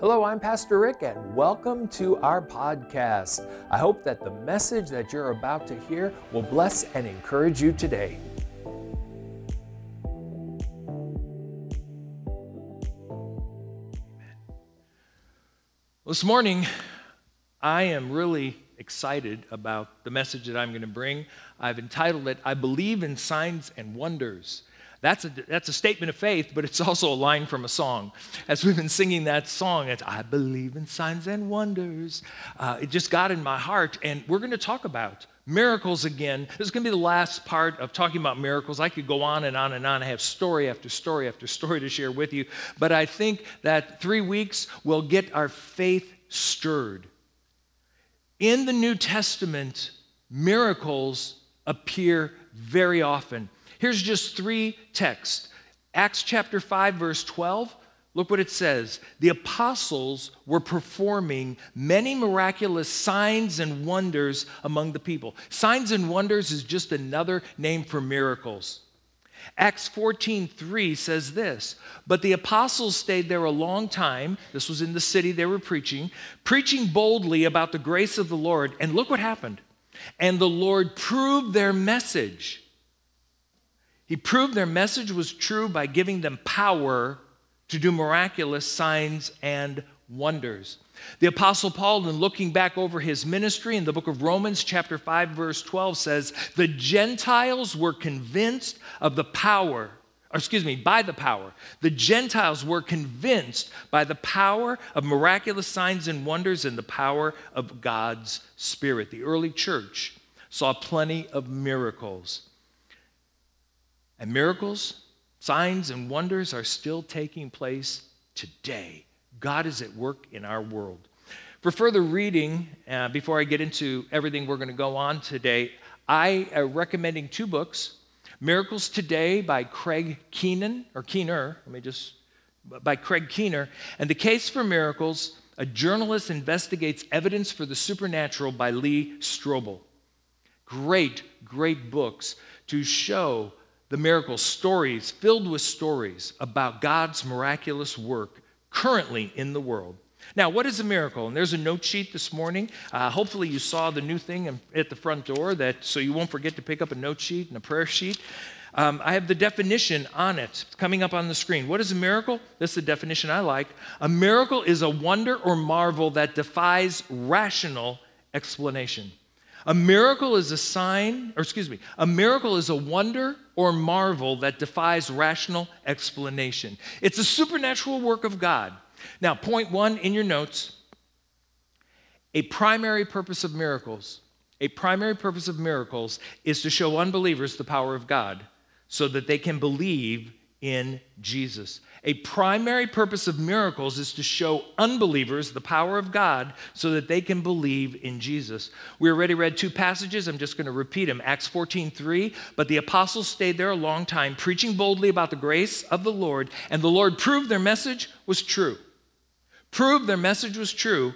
Hello, I'm Pastor Rick, and welcome to our podcast. I hope that the message that you're about to hear will bless and encourage you today. This morning, I am really excited about the message that I'm going to bring. I've entitled it, I Believe in Signs and Wonders. That's a, that's a statement of faith, but it's also a line from a song. As we've been singing that song, it's I believe in signs and wonders. Uh, it just got in my heart, and we're going to talk about miracles again. This is going to be the last part of talking about miracles. I could go on and on and on. I have story after story after story to share with you, but I think that three weeks will get our faith stirred. In the New Testament, miracles appear very often. Here's just three texts Acts chapter 5, verse 12. Look what it says. The apostles were performing many miraculous signs and wonders among the people. Signs and wonders is just another name for miracles. Acts 14:3 says this, but the apostles stayed there a long time. This was in the city they were preaching, preaching boldly about the grace of the Lord. And look what happened. And the Lord proved their message he proved their message was true by giving them power to do miraculous signs and wonders. The Apostle Paul, in looking back over his ministry in the book of Romans, chapter 5, verse 12, says, The Gentiles were convinced of the power, or excuse me, by the power. The Gentiles were convinced by the power of miraculous signs and wonders and the power of God's Spirit. The early church saw plenty of miracles. And miracles, signs, and wonders are still taking place today. God is at work in our world. For further reading, uh, before I get into everything we're going to go on today, I am recommending two books Miracles Today by Craig Keenan, or Keener, let me just, by Craig Keener, and The Case for Miracles A Journalist Investigates Evidence for the Supernatural by Lee Strobel. Great, great books to show the miracle stories filled with stories about God's miraculous work currently in the world. Now, what is a miracle? And there's a note sheet this morning. Uh, hopefully, you saw the new thing at the front door, that so you won't forget to pick up a note sheet and a prayer sheet. Um, I have the definition on it coming up on the screen. What is a miracle? This is the definition I like. A miracle is a wonder or marvel that defies rational explanation. A miracle is a sign, or excuse me, a miracle is a wonder or marvel that defies rational explanation. It's a supernatural work of God. Now, point one in your notes a primary purpose of miracles, a primary purpose of miracles is to show unbelievers the power of God so that they can believe in Jesus. A primary purpose of miracles is to show unbelievers the power of God so that they can believe in Jesus. We already read two passages. I'm just going to repeat them. Acts 14 3. But the apostles stayed there a long time, preaching boldly about the grace of the Lord, and the Lord proved their message was true. Proved their message was true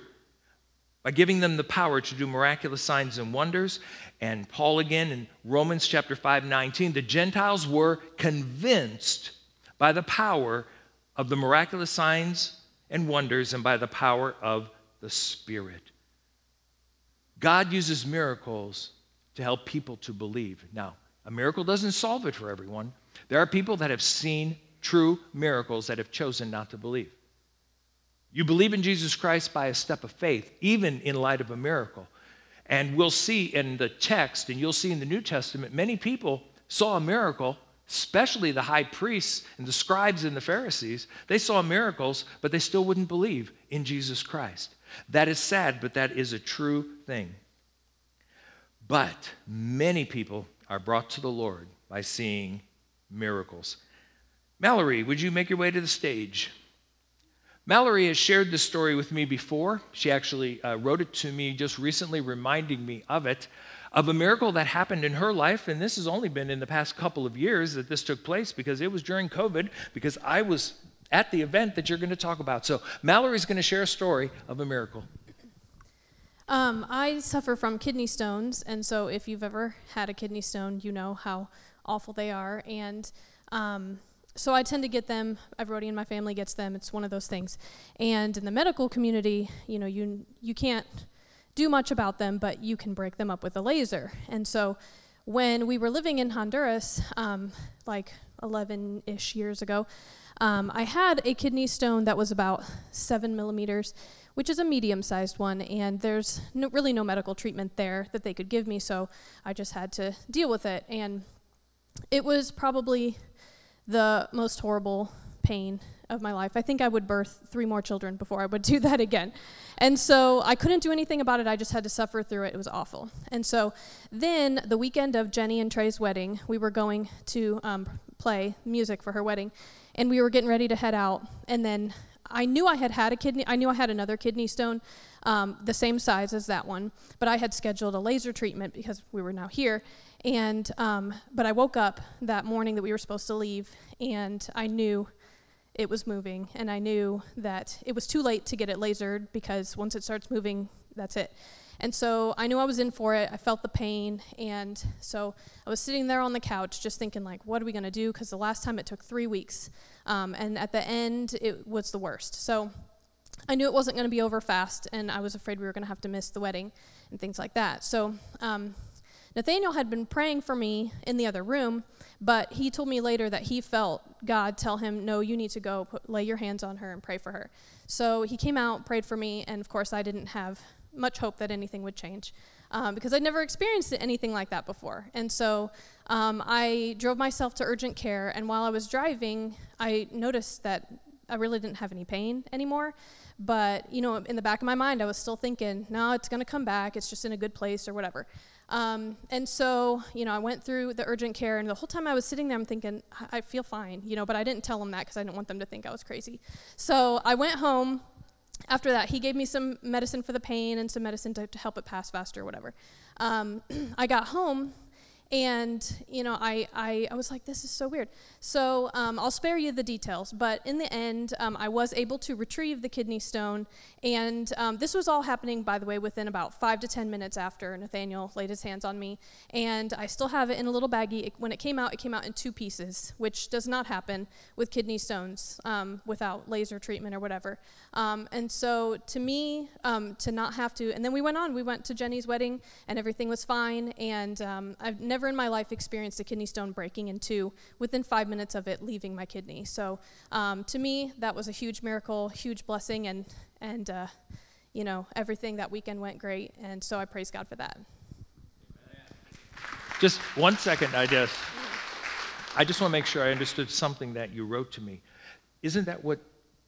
by giving them the power to do miraculous signs and wonders. And Paul again in Romans chapter 5 19, the Gentiles were convinced by the power of the miraculous signs and wonders and by the power of the Spirit. God uses miracles to help people to believe. Now, a miracle doesn't solve it for everyone. There are people that have seen true miracles that have chosen not to believe. You believe in Jesus Christ by a step of faith, even in light of a miracle. And we'll see in the text, and you'll see in the New Testament, many people saw a miracle especially the high priests and the scribes and the Pharisees, they saw miracles, but they still wouldn't believe in Jesus Christ. That is sad, but that is a true thing. But many people are brought to the Lord by seeing miracles. Mallory, would you make your way to the stage? Mallory has shared this story with me before. She actually uh, wrote it to me just recently, reminding me of it of a miracle that happened in her life, and this has only been in the past couple of years that this took place because it was during COVID, because I was at the event that you're going to talk about. So, Mallory's going to share a story of a miracle. Um, I suffer from kidney stones, and so if you've ever had a kidney stone, you know how awful they are. And um, so I tend to get them. Everybody in my family gets them. It's one of those things. And in the medical community, you know, you you can't do much about them, but you can break them up with a laser. And so, when we were living in Honduras, um, like 11-ish years ago, um, I had a kidney stone that was about seven millimeters, which is a medium-sized one, and there's no, really no medical treatment there that they could give me. So I just had to deal with it, and it was probably the most horrible pain of my life. I think I would birth three more children before I would do that again. And so I couldn't do anything about it. I just had to suffer through it. It was awful. And so then, the weekend of Jenny and Trey's wedding, we were going to um, play music for her wedding, and we were getting ready to head out. And then I knew I had had a kidney, I knew I had another kidney stone, um, the same size as that one, but I had scheduled a laser treatment because we were now here. And, um, but I woke up that morning that we were supposed to leave, and I knew it was moving, and I knew that it was too late to get it lasered because once it starts moving, that's it. And so I knew I was in for it. I felt the pain, and so I was sitting there on the couch just thinking, like, what are we gonna do? Because the last time it took three weeks, um, and at the end it was the worst. So I knew it wasn't gonna be over fast, and I was afraid we were gonna have to miss the wedding and things like that. So um, Nathaniel had been praying for me in the other room, but he told me later that he felt God tell him, No, you need to go put, lay your hands on her and pray for her. So he came out, prayed for me, and of course, I didn't have much hope that anything would change um, because I'd never experienced anything like that before. And so um, I drove myself to urgent care, and while I was driving, I noticed that I really didn't have any pain anymore. But, you know, in the back of my mind, I was still thinking, no, it's going to come back. It's just in a good place or whatever. Um, and so, you know, I went through the urgent care, and the whole time I was sitting there, I'm thinking, I feel fine, you know, but I didn't tell them that because I didn't want them to think I was crazy. So I went home. After that, he gave me some medicine for the pain and some medicine to, to help it pass faster or whatever. Um, I got home and, you know, I, I, I was like, this is so weird. So um, I'll spare you the details. But in the end, um, I was able to retrieve the kidney stone. And um, this was all happening, by the way, within about five to 10 minutes after Nathaniel laid his hands on me. And I still have it in a little baggie. It, when it came out, it came out in two pieces, which does not happen with kidney stones um, without laser treatment or whatever. Um, and so to me, um, to not have to, and then we went on. We went to Jenny's wedding, and everything was fine. And I've never in my life experienced a kidney stone breaking in two within five minutes of it leaving my kidney. So um, to me, that was a huge miracle, huge blessing, and and uh, you know everything that weekend went great, and so I praise God for that. Just one second, I just I just want to make sure I understood something that you wrote to me. Isn't that what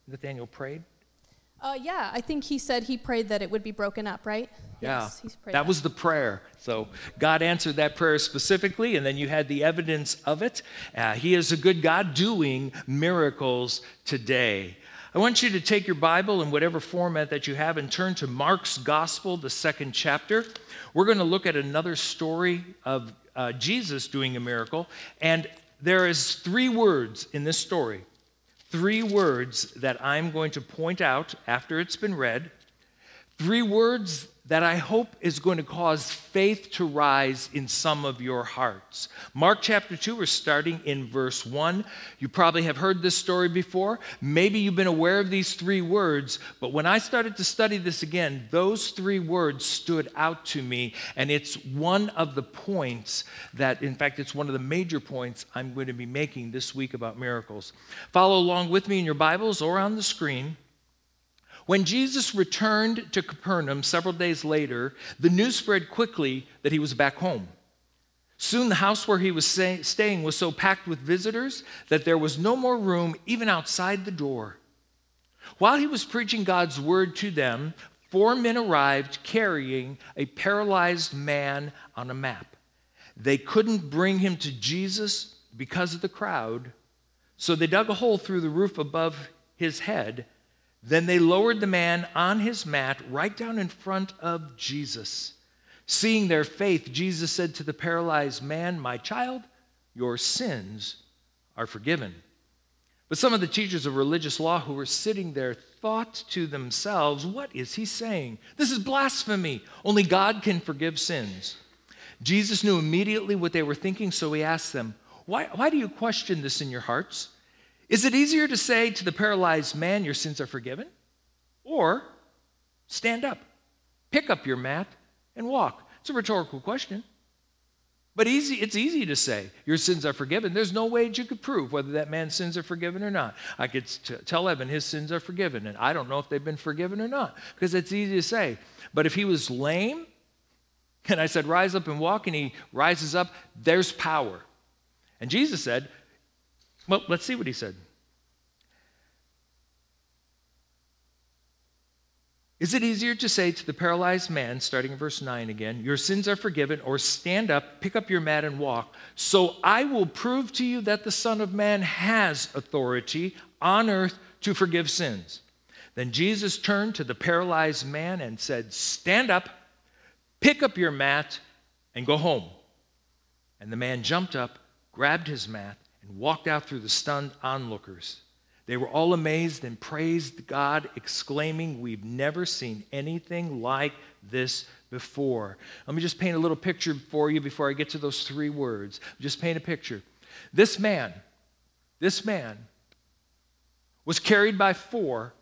Nathaniel prayed? Uh, yeah, I think he said he prayed that it would be broken up, right? Yeah, yes, that, that was the prayer. So God answered that prayer specifically, and then you had the evidence of it. Uh, he is a good God doing miracles today. I want you to take your Bible in whatever format that you have and turn to Mark's Gospel, the second chapter. We're going to look at another story of uh, Jesus doing a miracle, and there is three words in this story three words that I'm going to point out after it's been read. Three words that I hope is going to cause faith to rise in some of your hearts. Mark chapter 2, we're starting in verse 1. You probably have heard this story before. Maybe you've been aware of these three words, but when I started to study this again, those three words stood out to me, and it's one of the points that, in fact, it's one of the major points I'm going to be making this week about miracles. Follow along with me in your Bibles or on the screen. When Jesus returned to Capernaum several days later, the news spread quickly that he was back home. Soon the house where he was staying was so packed with visitors that there was no more room even outside the door. While he was preaching God's word to them, four men arrived carrying a paralyzed man on a map. They couldn't bring him to Jesus because of the crowd, so they dug a hole through the roof above his head then they lowered the man on his mat right down in front of Jesus. Seeing their faith, Jesus said to the paralyzed man, My child, your sins are forgiven. But some of the teachers of religious law who were sitting there thought to themselves, What is he saying? This is blasphemy. Only God can forgive sins. Jesus knew immediately what they were thinking, so he asked them, Why, why do you question this in your hearts? Is it easier to say to the paralyzed man, Your sins are forgiven? Or stand up, pick up your mat, and walk? It's a rhetorical question. But easy, it's easy to say your sins are forgiven. There's no way that you could prove whether that man's sins are forgiven or not. I could t- tell Evan his sins are forgiven, and I don't know if they've been forgiven or not because it's easy to say. But if he was lame, and I said, rise up and walk, and he rises up, there's power. And Jesus said, well, let's see what he said. Is it easier to say to the paralyzed man, starting in verse 9 again, Your sins are forgiven, or stand up, pick up your mat, and walk? So I will prove to you that the Son of Man has authority on earth to forgive sins. Then Jesus turned to the paralyzed man and said, Stand up, pick up your mat, and go home. And the man jumped up, grabbed his mat, and walked out through the stunned onlookers. They were all amazed and praised God, exclaiming, We've never seen anything like this before. Let me just paint a little picture for you before I get to those three words. Just paint a picture. This man, this man was carried by four.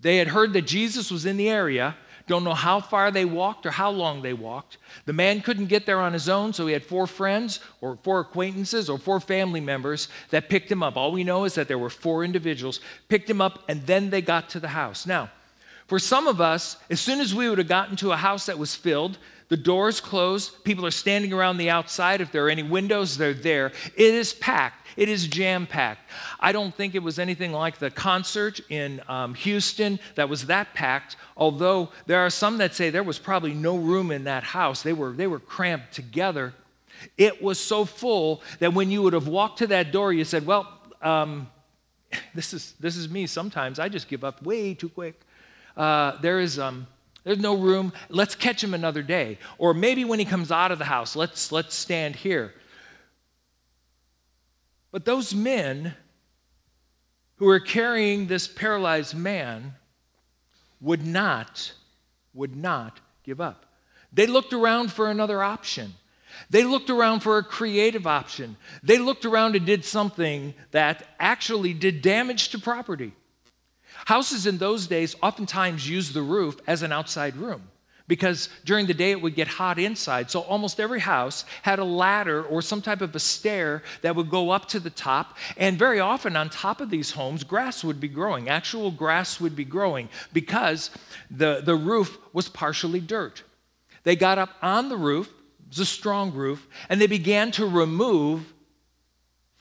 They had heard that Jesus was in the area don't know how far they walked or how long they walked. The man couldn't get there on his own, so he had four friends or four acquaintances or four family members that picked him up. All we know is that there were four individuals, picked him up, and then they got to the house. Now, for some of us, as soon as we would have gotten to a house that was filled, the doors closed, people are standing around the outside. If there are any windows, they're there. It is packed. It is jam packed. I don't think it was anything like the concert in um, Houston that was that packed, although there are some that say there was probably no room in that house. They were, they were cramped together. It was so full that when you would have walked to that door, you said, Well, um, this, is, this is me sometimes. I just give up way too quick. Uh, there is. Um, there's no room. Let's catch him another day. Or maybe when he comes out of the house, let's, let's stand here. But those men who were carrying this paralyzed man would not, would not give up. They looked around for another option. They looked around for a creative option. They looked around and did something that actually did damage to property. Houses in those days oftentimes used the roof as an outside room because during the day it would get hot inside. So almost every house had a ladder or some type of a stair that would go up to the top. And very often on top of these homes, grass would be growing. Actual grass would be growing because the, the roof was partially dirt. They got up on the roof, it was a strong roof, and they began to remove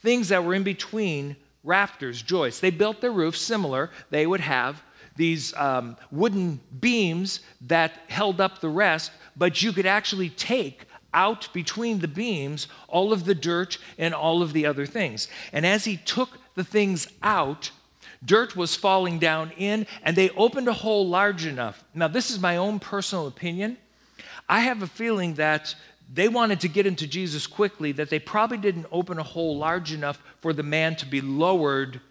things that were in between rafters, joists. They built their roof similar. They would have these um, wooden beams that held up the rest, but you could actually take out between the beams all of the dirt and all of the other things. And as he took the things out, dirt was falling down in, and they opened a hole large enough. Now, this is my own personal opinion. I have a feeling that they wanted to get into Jesus quickly, that they probably didn't open a hole large enough for the man to be lowered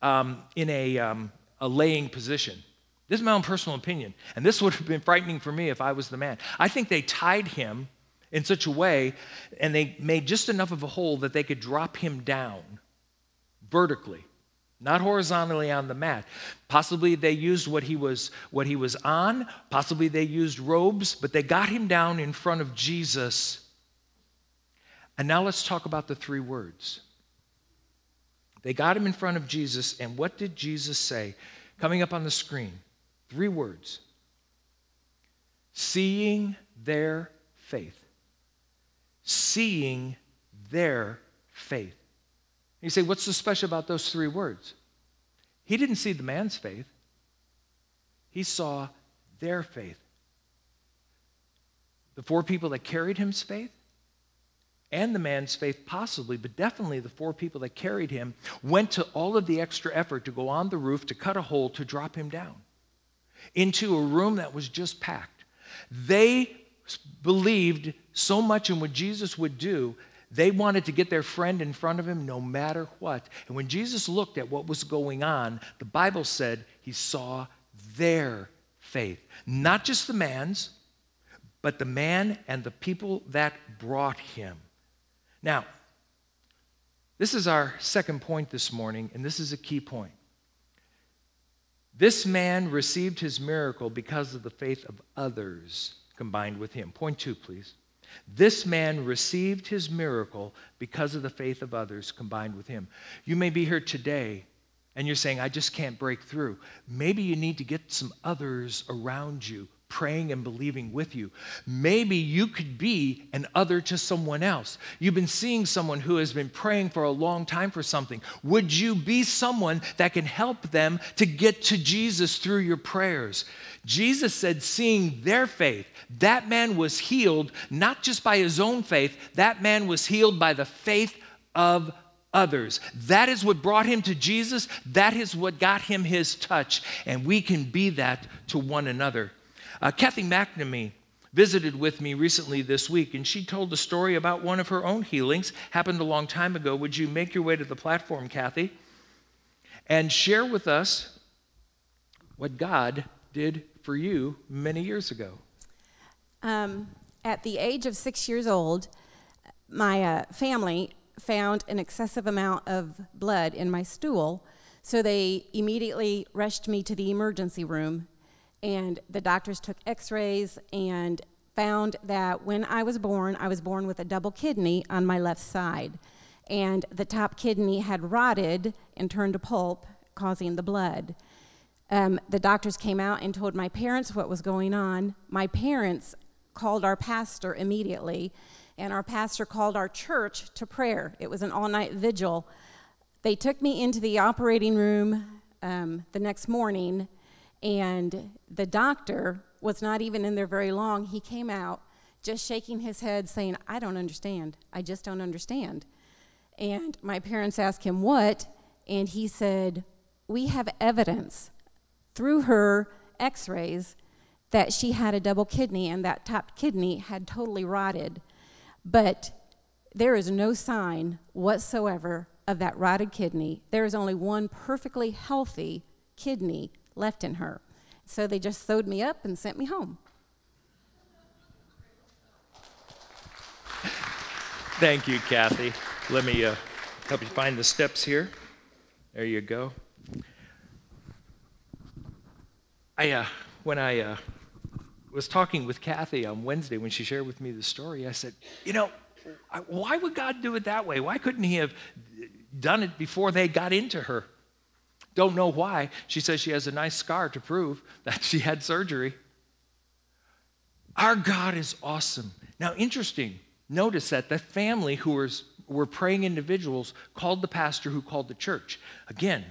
um, in a, um, a laying position. This is my own personal opinion. And this would have been frightening for me if I was the man. I think they tied him in such a way and they made just enough of a hole that they could drop him down vertically not horizontally on the mat possibly they used what he was what he was on possibly they used robes but they got him down in front of jesus and now let's talk about the three words they got him in front of Jesus, and what did Jesus say? Coming up on the screen, three words seeing their faith. Seeing their faith. You say, what's so special about those three words? He didn't see the man's faith, he saw their faith. The four people that carried him's faith, and the man's faith, possibly, but definitely the four people that carried him, went to all of the extra effort to go on the roof, to cut a hole, to drop him down into a room that was just packed. They believed so much in what Jesus would do, they wanted to get their friend in front of him no matter what. And when Jesus looked at what was going on, the Bible said he saw their faith, not just the man's, but the man and the people that brought him. Now, This is our second point this morning, and this is a key point. This man received his miracle because of the faith of others combined with him. Point two, please. This man received his miracle because of the faith of others combined with him. You may be here today and you're saying, I just can't break through. Maybe you need to get some others around you praying and believing with you. Maybe you could be an other to someone else. You've been seeing someone who has been praying for a long time for something. Would you be someone that can help them to get to Jesus through your prayers? Jesus said, seeing their faith, that man was healed not just by his own faith, that man was healed by the faith of others. That is what brought him to Jesus. That is what got him his touch. And we can be that to one another. Uh, Kathy McNamee visited with me recently this week, and she told a story about one of her own healings. Happened a long time ago. Would you make your way to the platform, Kathy, and share with us what God did for you many years ago? Um, at the age of six years old, my uh, family found an excessive amount of blood in my stool, so they immediately rushed me to the emergency room and the doctors took x rays and found that when I was born, I was born with a double kidney on my left side. And the top kidney had rotted and turned to pulp, causing the blood. Um, the doctors came out and told my parents what was going on. My parents called our pastor immediately, and our pastor called our church to prayer. It was an all night vigil. They took me into the operating room um, the next morning and the doctor was not even in there very long. He came out just shaking his head, saying, I don't understand. I just don't understand. And my parents asked him, What? And he said, We have evidence through her x rays that she had a double kidney and that top kidney had totally rotted. But there is no sign whatsoever of that rotted kidney. There is only one perfectly healthy kidney left in her. So they just sewed me up and sent me home. Thank you, Kathy. Let me uh, help you find the steps here. There you go. I, uh, when I uh, was talking with Kathy on Wednesday when she shared with me the story, I said, you know, why would God do it that way? Why couldn't He have done it before they got into her? Don't know why. She says she has a nice scar to prove that she had surgery. Our God is awesome. Now, interesting, notice that the family who was, were praying individuals called the pastor who called the church. Again,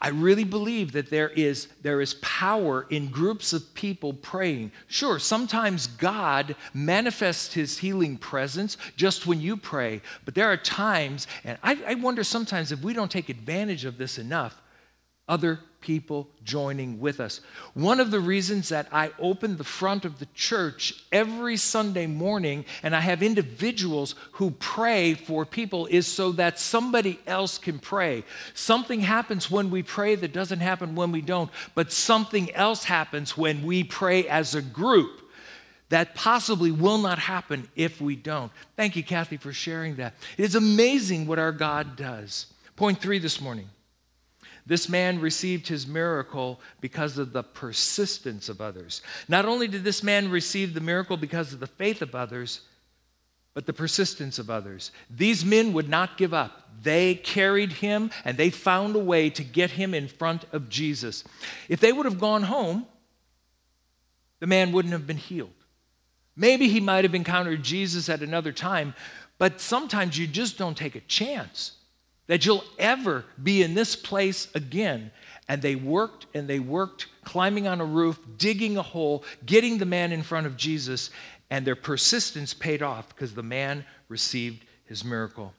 I really believe that there is, there is power in groups of people praying. Sure, sometimes God manifests his healing presence just when you pray, but there are times, and I, I wonder sometimes if we don't take advantage of this enough, other people joining with us. One of the reasons that I open the front of the church every Sunday morning and I have individuals who pray for people is so that somebody else can pray. Something happens when we pray that doesn't happen when we don't, but something else happens when we pray as a group that possibly will not happen if we don't. Thank you, Kathy, for sharing that. It is amazing what our God does. Point three this morning this man received his miracle because of the persistence of others. Not only did this man receive the miracle because of the faith of others, but the persistence of others. These men would not give up. They carried him and they found a way to get him in front of Jesus. If they would have gone home, the man wouldn't have been healed. Maybe he might have encountered Jesus at another time, but sometimes you just don't take a chance that you'll ever be in this place again. And they worked and they worked, climbing on a roof, digging a hole, getting the man in front of Jesus, and their persistence paid off because the man received his miracle.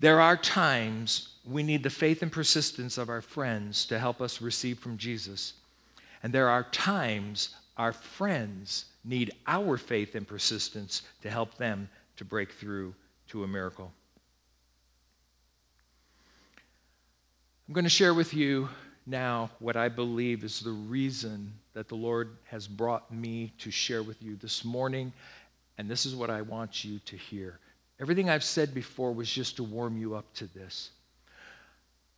There are times we need the faith and persistence of our friends to help us receive from Jesus. And there are times our friends need our faith and persistence to help them to break through to a miracle. I'm going to share with you now what I believe is the reason that the Lord has brought me to share with you this morning. And this is what I want you to hear. Everything I've said before was just to warm you up to this.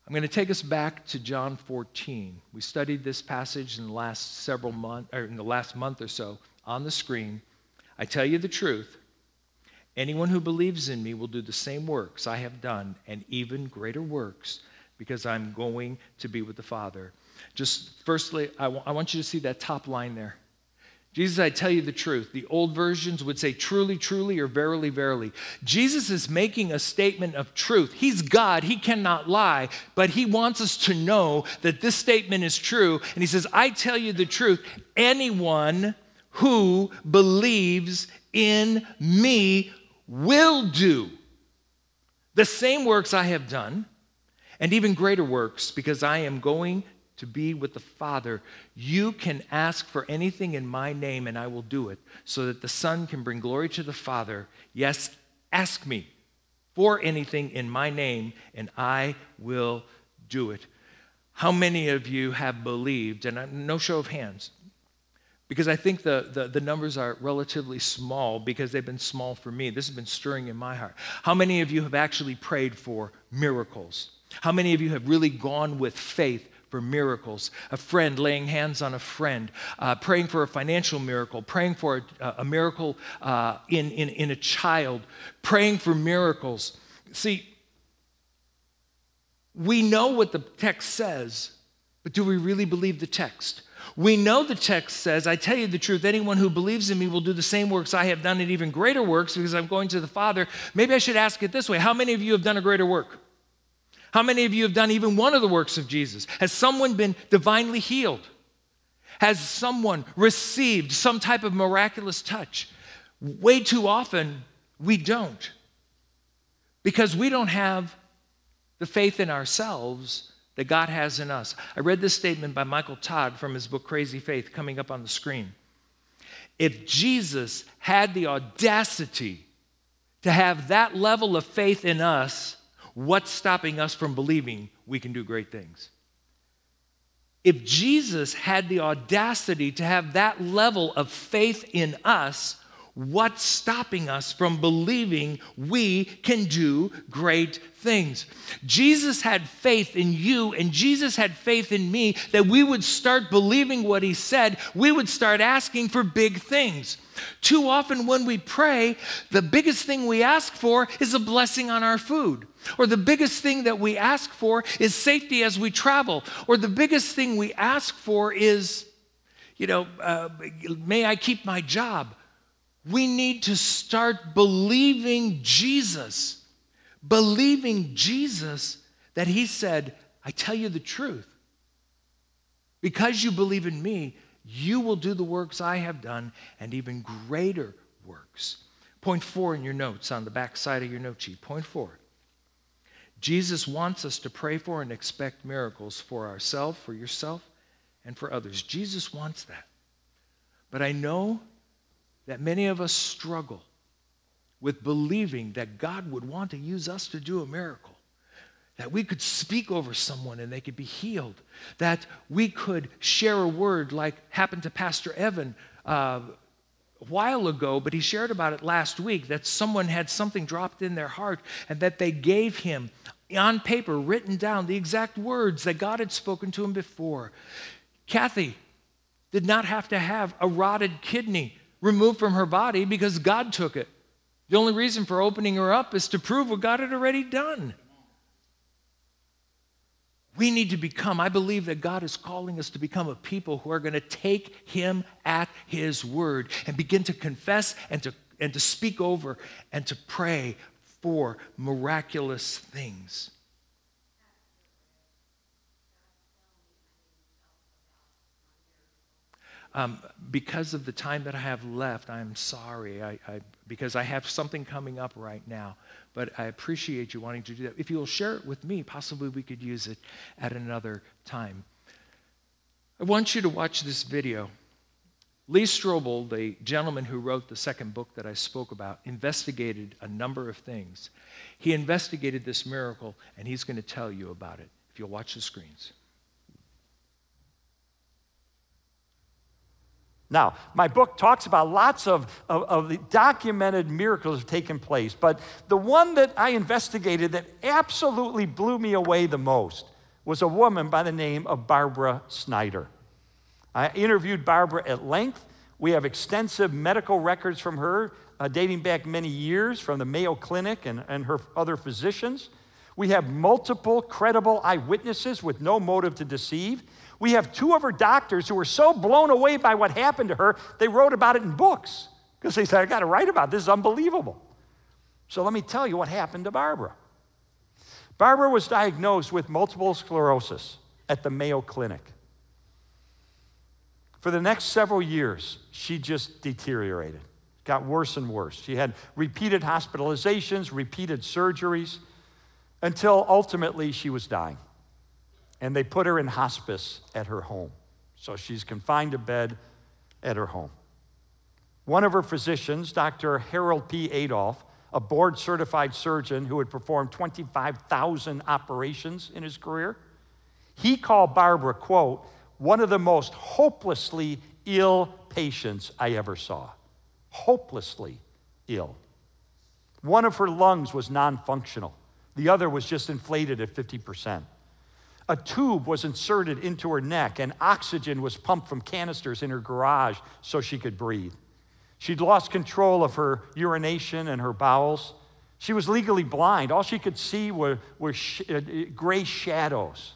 I'm going to take us back to John 14. We studied this passage in the last several months, or in the last month or so on the screen. I tell you the truth. Anyone who believes in me will do the same works I have done, and even greater works, because I'm going to be with the Father. Just firstly, I, w- I want you to see that top line there. Jesus, I tell you the truth. The old versions would say truly, truly, or verily, verily. Jesus is making a statement of truth. He's God, he cannot lie, but he wants us to know that this statement is true. And he says, I tell you the truth. Anyone who believes in me will do the same works I have done, and even greater works, because I am going to be with the Father. You can ask for anything in my name, and I will do it, so that the Son can bring glory to the Father. Yes, ask me for anything in my name, and I will do it. How many of you have believed, and no show of hands, because I think the, the, the, numbers are relatively small because they've been small for me. This has been stirring in my heart. How many of you have actually prayed for miracles? How many of you have really gone with faith for miracles? A friend laying hands on a friend, uh, praying for a financial miracle, praying for a, a miracle uh, in, in, in a child, praying for miracles. See, we know what the text says, but do we really believe the text? We know the text says, I tell you the truth, anyone who believes in me will do the same works I have done and even greater works because I'm going to the Father. Maybe I should ask it this way How many of you have done a greater work? How many of you have done even one of the works of Jesus? Has someone been divinely healed? Has someone received some type of miraculous touch? Way too often, we don't. Because we don't have the faith in ourselves that God has in us. I read this statement by Michael Todd from his book Crazy Faith coming up on the screen. If Jesus had the audacity to have that level of faith in us, what's stopping us from believing we can do great things? If Jesus had the audacity to have that level of faith in us, What's stopping us from believing we can do great things? Jesus had faith in you, and Jesus had faith in me that we would start believing what he said. We would start asking for big things. Too often, when we pray, the biggest thing we ask for is a blessing on our food. Or the biggest thing that we ask for is safety as we travel. Or the biggest thing we ask for is, you know, uh, may I keep my job? We need to start believing Jesus, believing Jesus that He said, I tell you the truth. Because you believe in me, you will do the works I have done and even greater works. Point four in your notes on the back side of your note sheet. Point four. Jesus wants us to pray for and expect miracles for ourselves, for yourself, and for others. Jesus wants that. But I know that many of us struggle with believing that God would want to use us to do a miracle. That we could speak over someone and they could be healed. That we could share a word like happened to Pastor Evan uh, a while ago, but he shared about it last week that someone had something dropped in their heart and that they gave him on paper, written down, the exact words that God had spoken to him before. Kathy did not have to have a rotted kidney removed from her body because God took it. The only reason for opening her up is to prove what God had already done. We need to become, I believe that God is calling us to become a people who are going to take Him at His word and begin to confess and to, and to speak over and to pray for miraculous things. Um, because of the time that I have left, I'm sorry I, I, because I have something coming up right now. But I appreciate you wanting to do that. If you'll share it with me, possibly we could use it at another time. I want you to watch this video. Lee Strobel, the gentleman who wrote the second book that I spoke about, investigated a number of things. He investigated this miracle, and he's going to tell you about it if you'll watch the screens. Now, my book talks about lots of, of, of, the documented miracles have taken place, but the one that I investigated that absolutely blew me away the most was a woman by the name of Barbara Snyder. I interviewed Barbara at length. We have extensive medical records from her uh, dating back many years from the Mayo Clinic and, and her other physicians. We have multiple credible eyewitnesses with no motive to deceive. We have two of her doctors who were so blown away by what happened to her, they wrote about it in books because they said, I got to write about it. this. is unbelievable. So let me tell you what happened to Barbara. Barbara was diagnosed with multiple sclerosis at the Mayo Clinic. For the next several years, she just deteriorated, got worse and worse. She had repeated hospitalizations, repeated surgeries, until ultimately she was dying and they put her in hospice at her home. So she's confined to bed at her home. One of her physicians, Dr. Harold P. Adolph, a board certified surgeon who had performed 25,000 operations in his career, he called Barbara, quote, one of the most hopelessly ill patients I ever saw. Hopelessly ill. One of her lungs was non functional, the other was just inflated at 50%. A tube was inserted into her neck, and oxygen was pumped from canisters in her garage so she could breathe. She'd lost control of her urination and her bowels. She was legally blind. All she could see were, were sh- uh, gray shadows.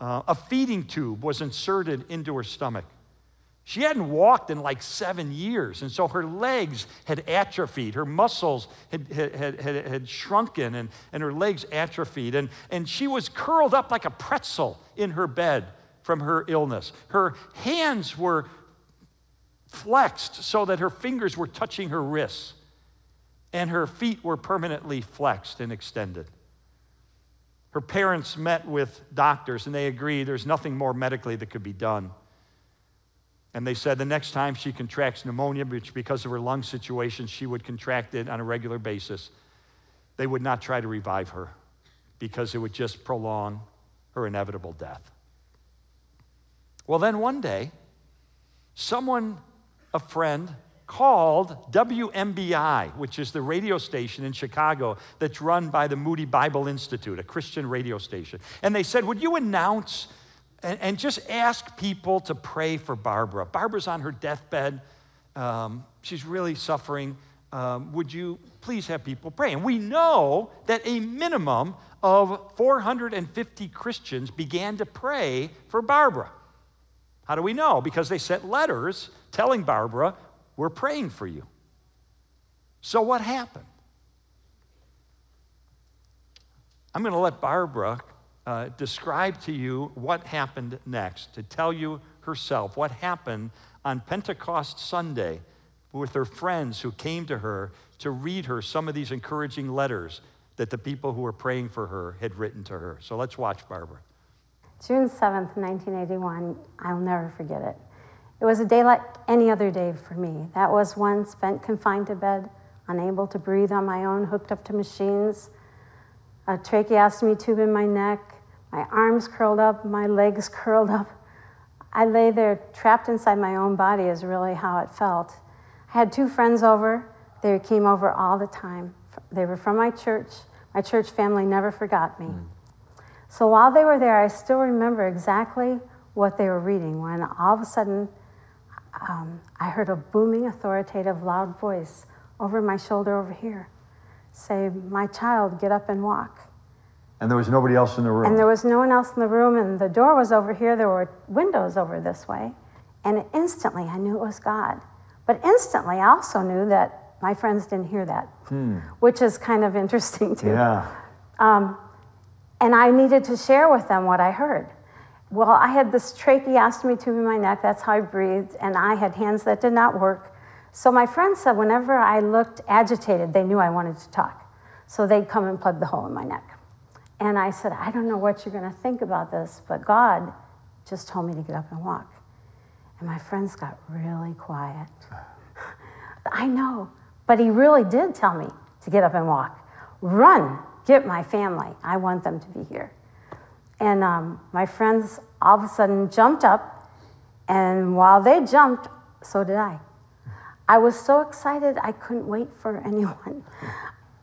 Uh, a feeding tube was inserted into her stomach. She hadn't walked in like seven years, and so her legs had atrophied. Her muscles had, had, had, had, shrunken, and, and her legs atrophied. And, and she was curled up like a pretzel in her bed from her illness. Her hands were flexed so that her fingers were touching her wrists, and her feet were permanently flexed and extended. Her parents met with doctors, and they agreed there's nothing more medically that could be done. And they said the next time she contracts pneumonia, which because of her lung situation, she would contract it on a regular basis, they would not try to revive her because it would just prolong her inevitable death. Well, then one day, someone, a friend, called WMBI, which is the radio station in Chicago that's run by the Moody Bible Institute, a Christian radio station. And they said, Would you announce and, and just ask people to pray for Barbara. Barbara's on her deathbed. Um, she's really suffering. Um, would you please have people pray? And we know that a minimum of 450 Christians began to pray for Barbara. How do we know? Because they sent letters telling Barbara, We're praying for you. So, what happened? I'm going to let Barbara uh, describe to you what happened next, to tell you herself what happened on Pentecost Sunday with her friends who came to her to read her some of these encouraging letters that the people who were praying for her had written to her. So let's watch Barbara. June 7th, 1981, I'll never forget it. It was a day like any other day for me. That was one spent confined to bed, unable to breathe on my own, hooked up to machines, a tracheostomy tube in my neck, my arms curled up, my legs curled up. I lay there trapped inside my own body, is really how it felt. I had two friends over. They came over all the time. They were from my church. My church family never forgot me. Mm. So while they were there, I still remember exactly what they were reading when all of a sudden um, I heard a booming, authoritative, loud voice over my shoulder over here say, My child, get up and walk. And there was nobody else in the room. And there was no one else in the room, and the door was over here. There were windows over this way. And instantly, I knew it was God. But instantly, I also knew that my friends didn't hear that, hmm. which is kind of interesting too. Yeah. Um, and I needed to share with them what I heard. Well, I had this tracheostomy tube in my neck, that's how I breathed, and I had hands that did not work. So my friends said whenever I looked agitated, they knew I wanted to talk. So they'd come and plug the hole in my neck. And I said, I don't know what you're going to think about this, but God just told me to get up and walk. And my friends got really quiet. I know, but He really did tell me to get up and walk. Run, get my family. I want them to be here. And um, my friends all of a sudden jumped up, and while they jumped, so did I. I was so excited I couldn't wait for anyone.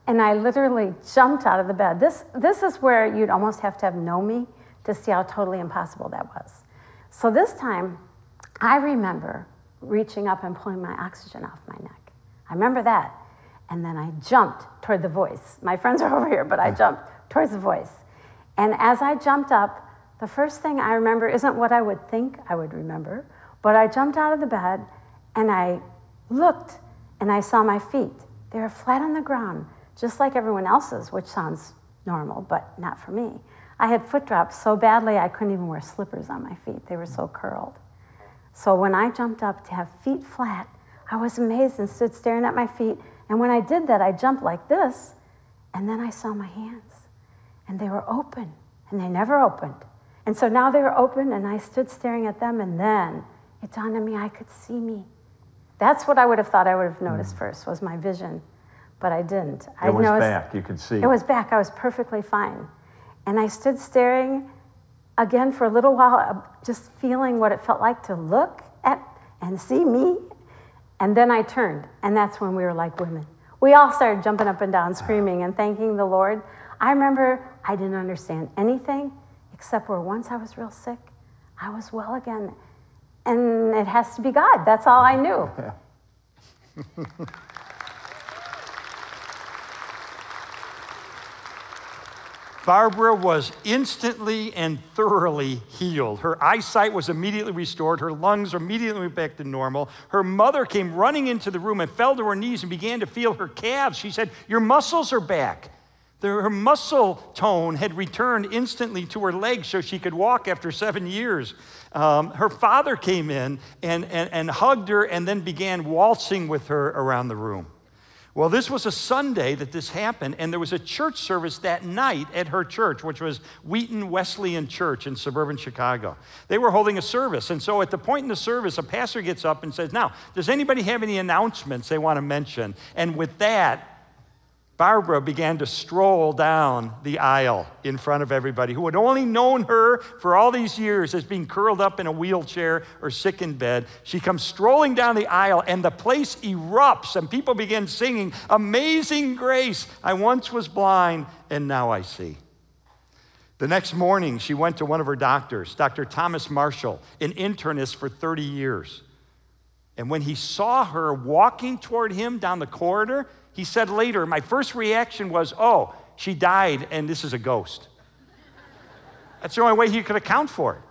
And I literally jumped out of the bed. This, this is where you'd almost have to have known me to see how totally impossible that was. So this time, I remember reaching up and pulling my oxygen off my neck. I remember that. And then I jumped toward the voice. My friends are over here, but I jumped towards the voice. And as I jumped up, the first thing I remember isn't what I would think I would remember, but I jumped out of the bed and I looked and I saw my feet. They were flat on the ground, just like everyone else's, which sounds normal, but not for me. I had foot drops so badly I couldn't even wear slippers on my feet. They were so curled. So when I jumped up to have feet flat, I was amazed and stood staring at my feet. And when I did that, I jumped like this, and then I saw my hands, and they were open, and they never opened. And so now they were open, and I stood staring at them, and then it dawned on me I could see me. That's what I would have thought I would have noticed mm. first was my vision, but I didn't. It I was noticed, back. You could see. It was back. I was perfectly fine, and I stood staring again for a little while, uh, just feeling what it felt like to look at and see me. And then I turned, and that's when we were like women. We all started jumping up and down, screaming and thanking the Lord. I remember I didn't understand anything except where once I was real sick, I was well again. And it has to be God. That's all I knew. Barbara was instantly and thoroughly healed. Her eyesight was immediately restored. Her lungs immediately back to normal. Her mother came running into the room and fell to her knees and began to feel her calves. She said, Your muscles are back. Her muscle tone had returned instantly to her legs so she could walk after seven years. Um, her father came in and, and, and hugged her and then began waltzing with her around the room. Well, this was a Sunday that this happened, and there was a church service that night at her church, which was Wheaton Wesleyan Church in suburban Chicago. They were holding a service, and so at the point in the service, a pastor gets up and says, Now, does anybody have any announcements they want to mention? And with that, Barbara began to stroll down the aisle in front of everybody who had only known her for all these years as being curled up in a wheelchair or sick in bed. She comes strolling down the aisle, and the place erupts, and people begin singing, Amazing Grace, I once was blind, and now I see. The next morning, she went to one of her doctors, Dr. Thomas Marshall, an internist for 30 years. And when he saw her walking toward him down the corridor, he said later, My first reaction was, Oh, she died and this is a ghost. That's the only way he could account for it.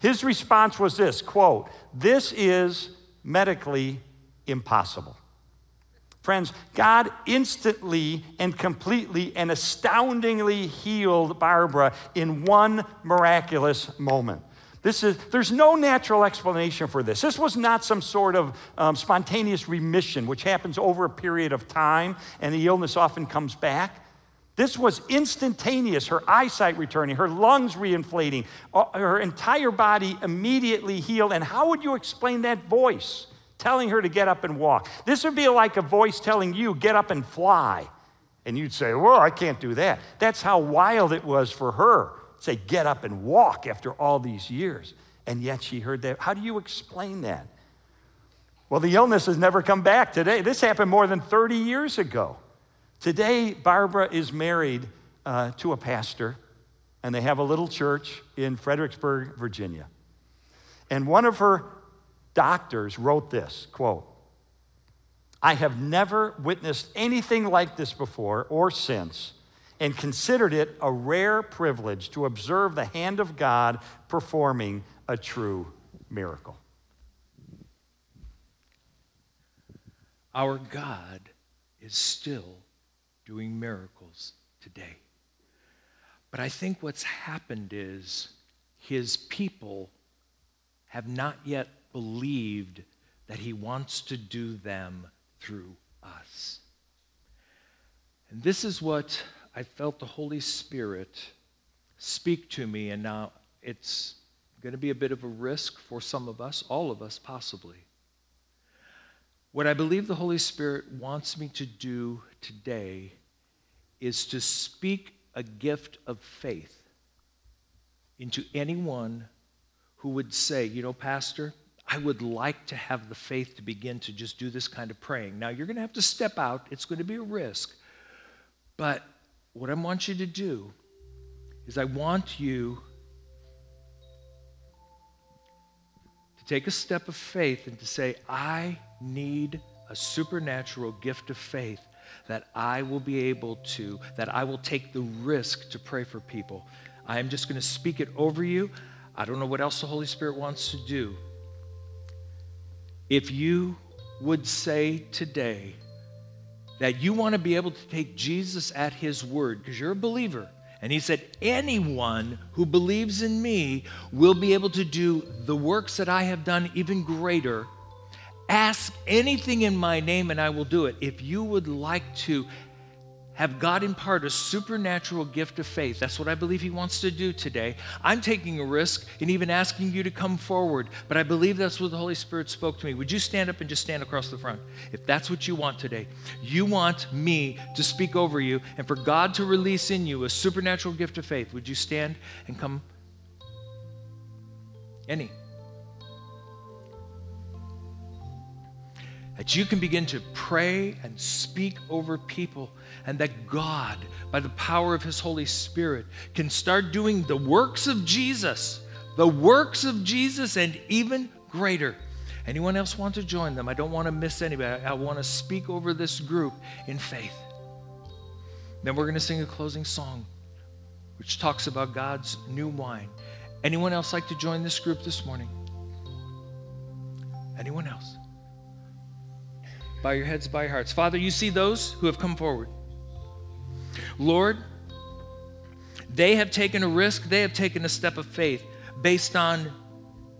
His response was this quote, This is medically impossible. Friends, God instantly and completely and astoundingly healed Barbara in one miraculous moment. This is, there's no natural explanation for this. This was not some sort of um, spontaneous remission, which happens over a period of time and the illness often comes back. This was instantaneous, her eyesight returning, her lungs reinflating, uh, her entire body immediately healed. And how would you explain that voice telling her to get up and walk? This would be like a voice telling you, get up and fly. And you'd say, well, I can't do that. That's how wild it was for her say, get up and walk after all these years. And yet she heard that. How do you explain that? Well, the illness has never come back today. This happened more than 30 years ago. Today, Barbara is married uh, to a pastor, and they have a little church in Fredericksburg, Virginia. And one of her doctors wrote this quote, I have never witnessed anything like this before or since and considered it a rare privilege to observe the hand of God performing a true miracle. Our God is still doing miracles today. But I think what's happened is his people have not yet believed that he wants to do them through us. And this is what I felt the Holy Spirit speak to me, and now it's going to be a bit of a risk for some of us, all of us possibly. What I believe the Holy Spirit wants me to do today is to speak a gift of faith into anyone who would say, you know, Pastor, I would like to have the faith to begin to just do this kind of praying. Now, you're going to have to step out, it's going to be a risk. But what I want you to do is, I want you to take a step of faith and to say, I need a supernatural gift of faith that I will be able to, that I will take the risk to pray for people. I am just going to speak it over you. I don't know what else the Holy Spirit wants to do. If you would say today that you want to be able to take Jesus at his word, because you're a believer, and he said, Anyone who believes in me will be able to do the works that I have done, even greater. Ask anything in my name, and I will do it. If you would like to have God impart a supernatural gift of faith. That's what I believe He wants to do today. I'm taking a risk in even asking you to come forward, but I believe that's what the Holy Spirit spoke to me. Would you stand up and just stand across the front? If that's what you want today, you want me to speak over you and for God to release in you a supernatural gift of faith, would you stand and come? Any. that you can begin to pray and speak over people, and that God, by the power of His Holy Spirit, can start doing the works of Jesus, the works of Jesus, and even greater. Anyone else want to join them? I don't want to miss anybody. I want to speak over this group in faith. Then we're going to sing a closing song, which talks about God's new wine. Anyone else like to join this group this morning? Anyone else? Bow your heads, bow your hearts. Father, you see those who have come forward. Lord, they have taken a risk, they have taken a step of faith based on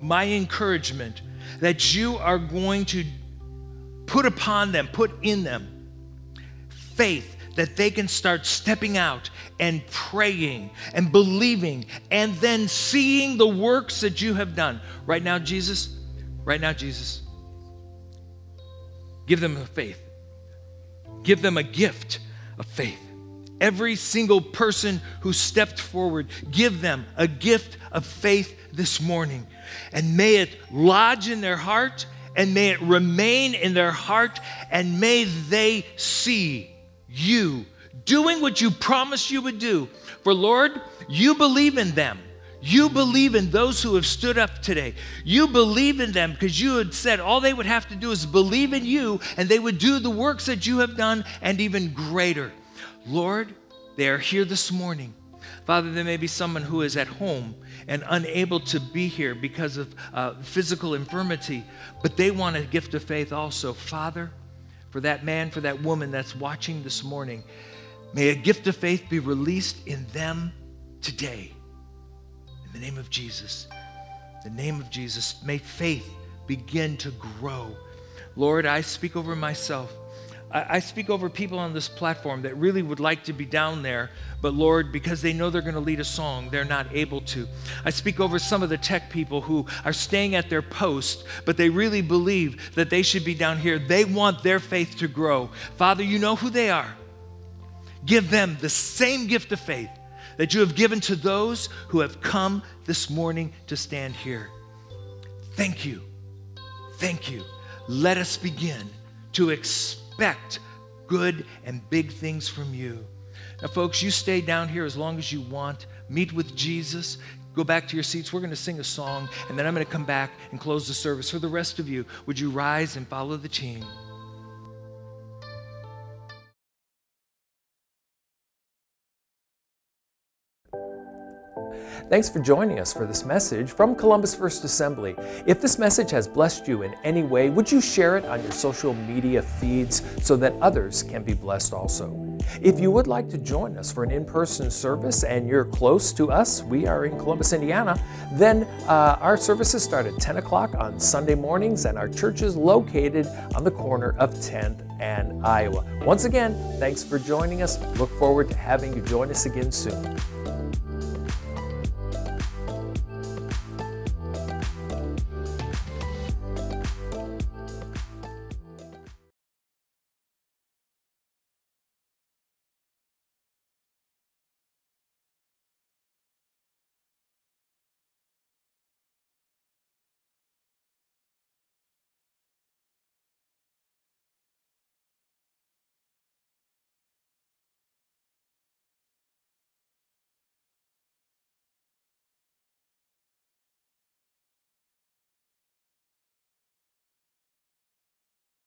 my encouragement that you are going to put upon them, put in them faith that they can start stepping out and praying and believing and then seeing the works that you have done. Right now, Jesus, right now, Jesus, Give them a faith. Give them a gift of faith. Every single person who stepped forward, give them a gift of faith this morning. And may it lodge in their heart and may it remain in their heart and may they see you doing what you promised you would do. For Lord, you believe in them. You believe in those who have stood up today. You believe in them because you had said all they would have to do is believe in you and they would do the works that you have done and even greater. Lord, they are here this morning. Father, there may be someone who is at home and unable to be here because of uh, physical infirmity, but they want a gift of faith also. Father, for that man, for that woman that's watching this morning, may a gift of faith be released in them today. In the name of Jesus, the name of Jesus, may faith begin to grow. Lord, I speak over myself. I, speak over people on this platform that really would like to be down there, but Lord, because they know they're going to lead a song, they're not able to. I speak over some of the tech people who are staying at their post, but they really believe that they should be down here. They want their faith to grow. Father, you know who they are. Give them the same gift of faith that you have given to those who have come this morning to stand here. Thank you. Thank you. Let us begin to expect good and big things from you. Now, folks, you stay down here as long as you want. Meet with Jesus. Go back to your seats. We're going to sing a song, and then I'm going to come back and close the service. For the rest of you, would you rise and follow the team? Thanks for joining us for this message from Columbus First Assembly. If this message has blessed you in any way, would you share it on your social media feeds so that others can be blessed also? If you would like to join us for an in person service and you're close to us, we are in Columbus, Indiana, then uh, our services start at 10 o'clock on Sunday mornings, and our church is located on the corner of 10th and Iowa. Once again, thanks for joining us. Look forward to having you join us again soon.